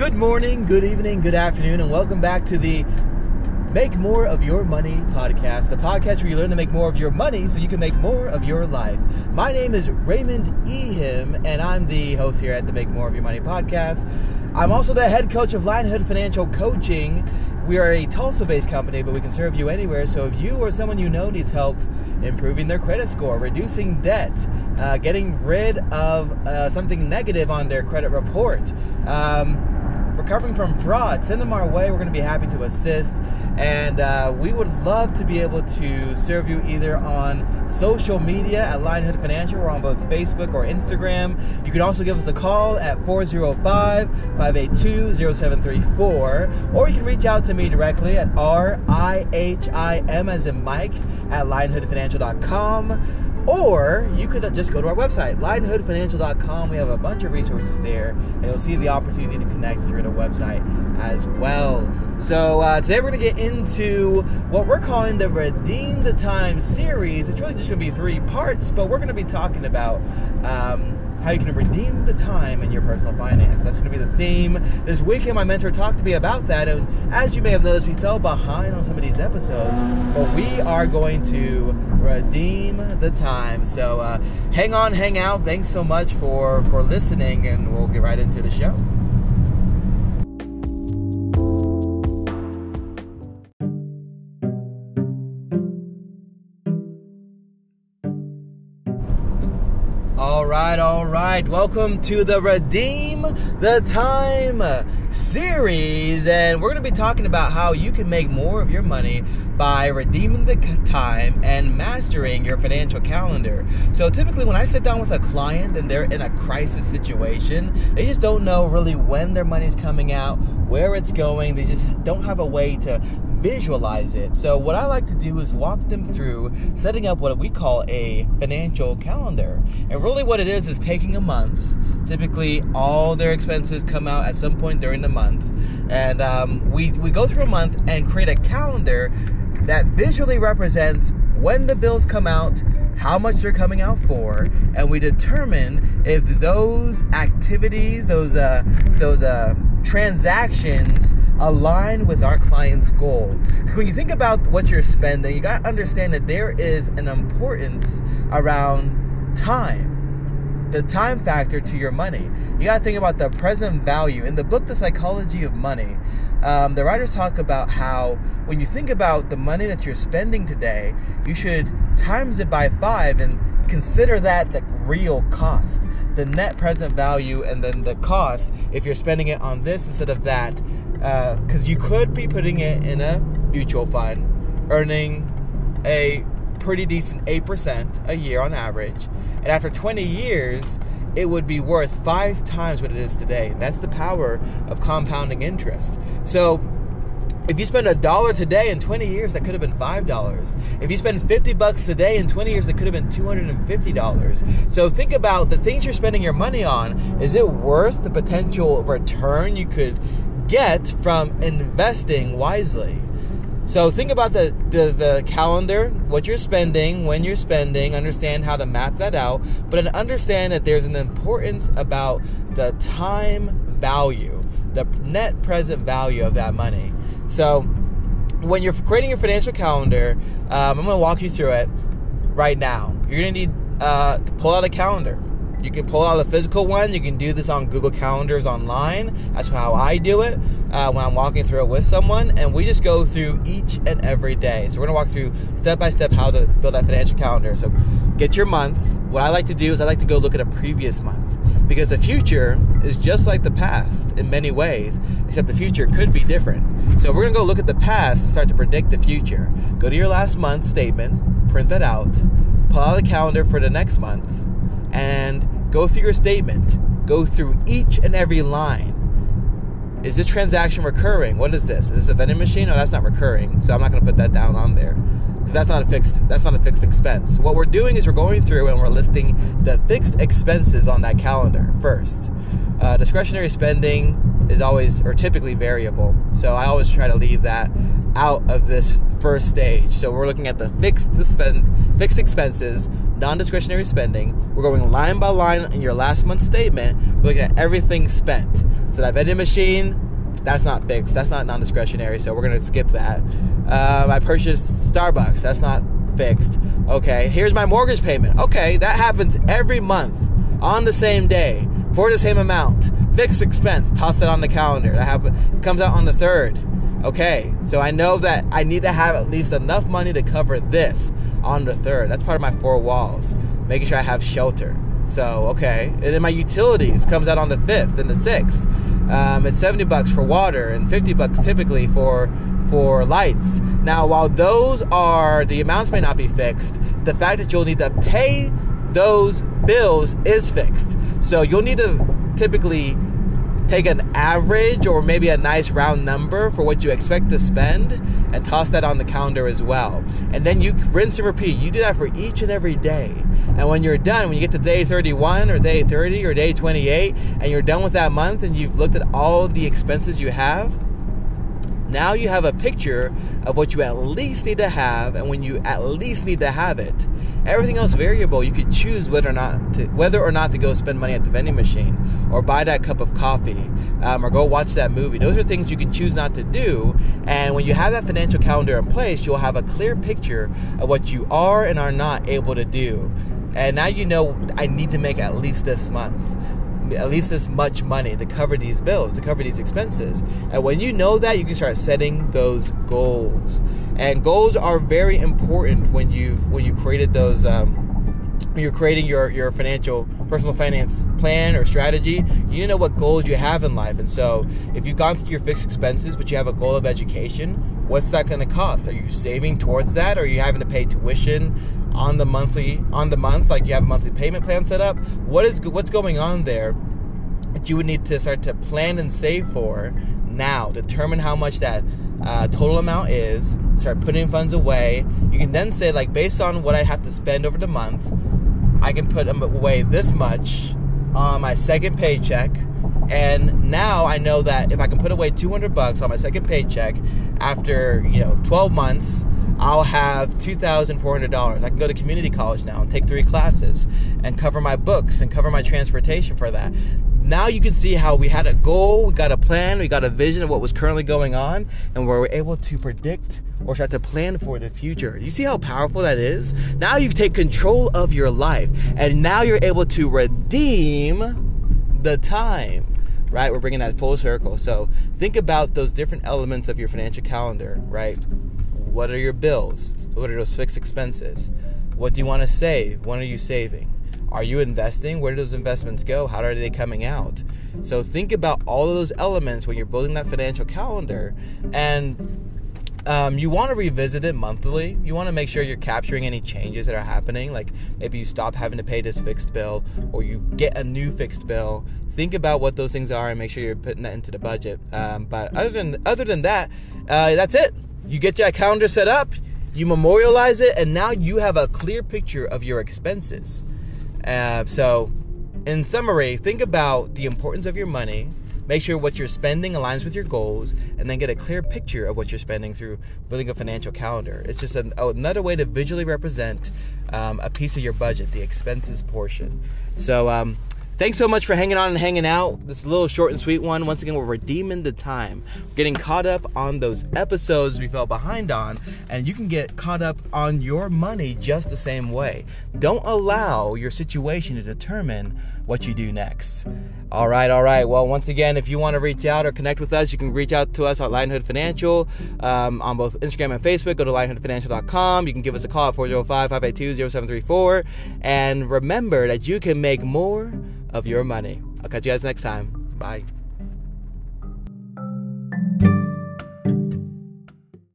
Good morning, good evening, good afternoon, and welcome back to the Make More of Your Money podcast, the podcast where you learn to make more of your money so you can make more of your life. My name is Raymond Ihim, and I'm the host here at the Make More of Your Money podcast. I'm also the head coach of Lionhood Financial Coaching. We are a Tulsa based company, but we can serve you anywhere. So if you or someone you know needs help improving their credit score, reducing debt, uh, getting rid of uh, something negative on their credit report, um, recovering from fraud, send them our way. We're going to be happy to assist. And uh, we would love to be able to serve you either on social media at Lionhood Financial. We're on both Facebook or Instagram. You can also give us a call at 405 582 0734. Or you can reach out to me directly at R I H I M as in Mike at lionhoodfinancial.com. Or you could just go to our website, lionhoodfinancial.com. We have a bunch of resources there, and you'll see the opportunity to connect through the website as well. So uh, today we're going to get into what we're calling the Redeem the Time series. It's really just going to be three parts, but we're going to be talking about. Um, how you can redeem the time in your personal finance. That's going to be the theme. This weekend, my mentor talked to me about that, and as you may have noticed, we fell behind on some of these episodes, but we are going to redeem the time. So uh, hang on, hang out. Thanks so much for for listening, and we'll get right into the show. All right, all right. Welcome to the Redeem the Time series. And we're going to be talking about how you can make more of your money by redeeming the time and mastering your financial calendar. So, typically, when I sit down with a client and they're in a crisis situation, they just don't know really when their money's coming out, where it's going. They just don't have a way to visualize it. So, what I like to do is walk them through setting up what we call a financial calendar. And really, what it is is taking a month. Typically, all their expenses come out at some point during the month, and um, we we go through a month and create a calendar that visually represents when the bills come out, how much they're coming out for, and we determine if those activities, those uh, those uh, transactions align with our client's goal. Because When you think about what you're spending, you got to understand that there is an importance around time. The time factor to your money. You got to think about the present value. In the book, The Psychology of Money, um, the writers talk about how when you think about the money that you're spending today, you should times it by five and consider that the real cost, the net present value, and then the cost if you're spending it on this instead of that. Because uh, you could be putting it in a mutual fund, earning a pretty decent 8% a year on average. And after 20 years, it would be worth five times what it is today. That's the power of compounding interest. So, if you spend a dollar today in 20 years, that could have been $5. If you spend 50 bucks today in 20 years, that could have been $250. So think about the things you're spending your money on. Is it worth the potential return you could get from investing wisely? So think about the, the, the, calendar, what you're spending, when you're spending, understand how to map that out, but understand that there's an importance about the time value, the net present value of that money. So when you're creating your financial calendar, um, I'm going to walk you through it right now. You're going to need uh, to pull out a calendar. You can pull out a physical one. You can do this on Google Calendars online. That's how I do it uh, when I'm walking through it with someone. And we just go through each and every day. So we're to walk through step by step how to build that financial calendar. So get your month. What I like to do is I like to go look at a previous month because the future is just like the past in many ways, except the future could be different. So we're to go look at the past and start to predict the future. Go to your last month statement, print that out, pull out a calendar for the next month and go through your statement. Go through each and every line. Is this transaction recurring? What is this? Is this a vending machine? No, that's not recurring. So I'm not going to put that down on there because that's not a fixed that's not a fixed expense. What we're doing is we're going through and we're listing the fixed expenses on that calendar first. Uh, discretionary spending is always or typically variable, so I always try to leave that out of this first stage. So we're looking at the fixed the spend fixed expenses, non-discretionary spending. We're going line by line in your last month statement. We're looking at everything spent. So that vending machine, that's not fixed. That's not non-discretionary. So we're gonna skip that. Um, I purchased Starbucks. That's not fixed. Okay, here's my mortgage payment. Okay, that happens every month on the same day for the same amount. Fixed expense. Toss that on the calendar. That happen, comes out on the third. Okay, so I know that I need to have at least enough money to cover this on the third. That's part of my four walls. Making sure I have shelter. So okay, and then my utilities comes out on the fifth and the sixth. Um, it's 70 bucks for water and 50 bucks typically for for lights. Now, while those are the amounts may not be fixed, the fact that you'll need to pay those bills is fixed. So you'll need to typically take an average or maybe a nice round number for what you expect to spend and toss that on the calendar as well. And then you rinse and repeat. You do that for each and every day. And when you're done, when you get to day 31 or day 30 or day 28, and you're done with that month and you've looked at all the expenses you have, now you have a picture of what you at least need to have and when you at least need to have it. Everything else variable, you could choose whether or not to, whether or not to go spend money at the vending machine or buy that cup of coffee um, or go watch that movie. Those are things you can choose not to do. And when you have that financial calendar in place, you'll have a clear picture of what you are and are not able to do. And now you know I need to make at least this month at least this much money to cover these bills, to cover these expenses. And when you know that, you can start setting those goals. And goals are very important when you've when you created those. Um, when you're creating your, your financial personal finance plan or strategy you know what goals you have in life and so if you've gone through your fixed expenses but you have a goal of education what's that going to cost are you saving towards that or are you having to pay tuition on the monthly on the month like you have a monthly payment plan set up what is what's going on there that you would need to start to plan and save for now? Determine how much that uh, total amount is start putting funds away. You can then say like based on what i have to spend over the month i can put away this much on my second paycheck. And now I know that if I can put away 200 bucks on my second paycheck after, you know, 12 months, I'll have $2,400. I can go to community college now and take three classes and cover my books and cover my transportation for that. Now you can see how we had a goal, we got a plan, we got a vision of what was currently going on, and where we were able to predict or start to plan for the future. You see how powerful that is? Now you take control of your life, and now you're able to redeem the time right? We're bringing that full circle. So think about those different elements of your financial calendar, right? What are your bills? What are those fixed expenses? What do you want to save? When are you saving? Are you investing? Where do those investments go? How are they coming out? So think about all of those elements when you're building that financial calendar and um, you want to revisit it monthly. You want to make sure you're capturing any changes that are happening. Like maybe you stop having to pay this fixed bill or you get a new fixed bill. Think about what those things are and make sure you're putting that into the budget. Um, but other than other than that, uh, that's it. You get your calendar set up, you memorialize it, and now you have a clear picture of your expenses. Uh, so, in summary, think about the importance of your money Make sure what you're spending aligns with your goals, and then get a clear picture of what you're spending through building a financial calendar. It's just an, another way to visually represent um, a piece of your budget, the expenses portion. So, um, Thanks so much for hanging on and hanging out. This little short and sweet one. Once again, we're redeeming the time. We're getting caught up on those episodes we fell behind on, and you can get caught up on your money just the same way. Don't allow your situation to determine what you do next. All right, all right. Well, once again, if you want to reach out or connect with us, you can reach out to us at Lionhood Financial um, on both Instagram and Facebook. Go to lionhoodfinancial.com. You can give us a call at 405 582 0734. And remember that you can make more of your money. I'll catch you guys next time. Bye.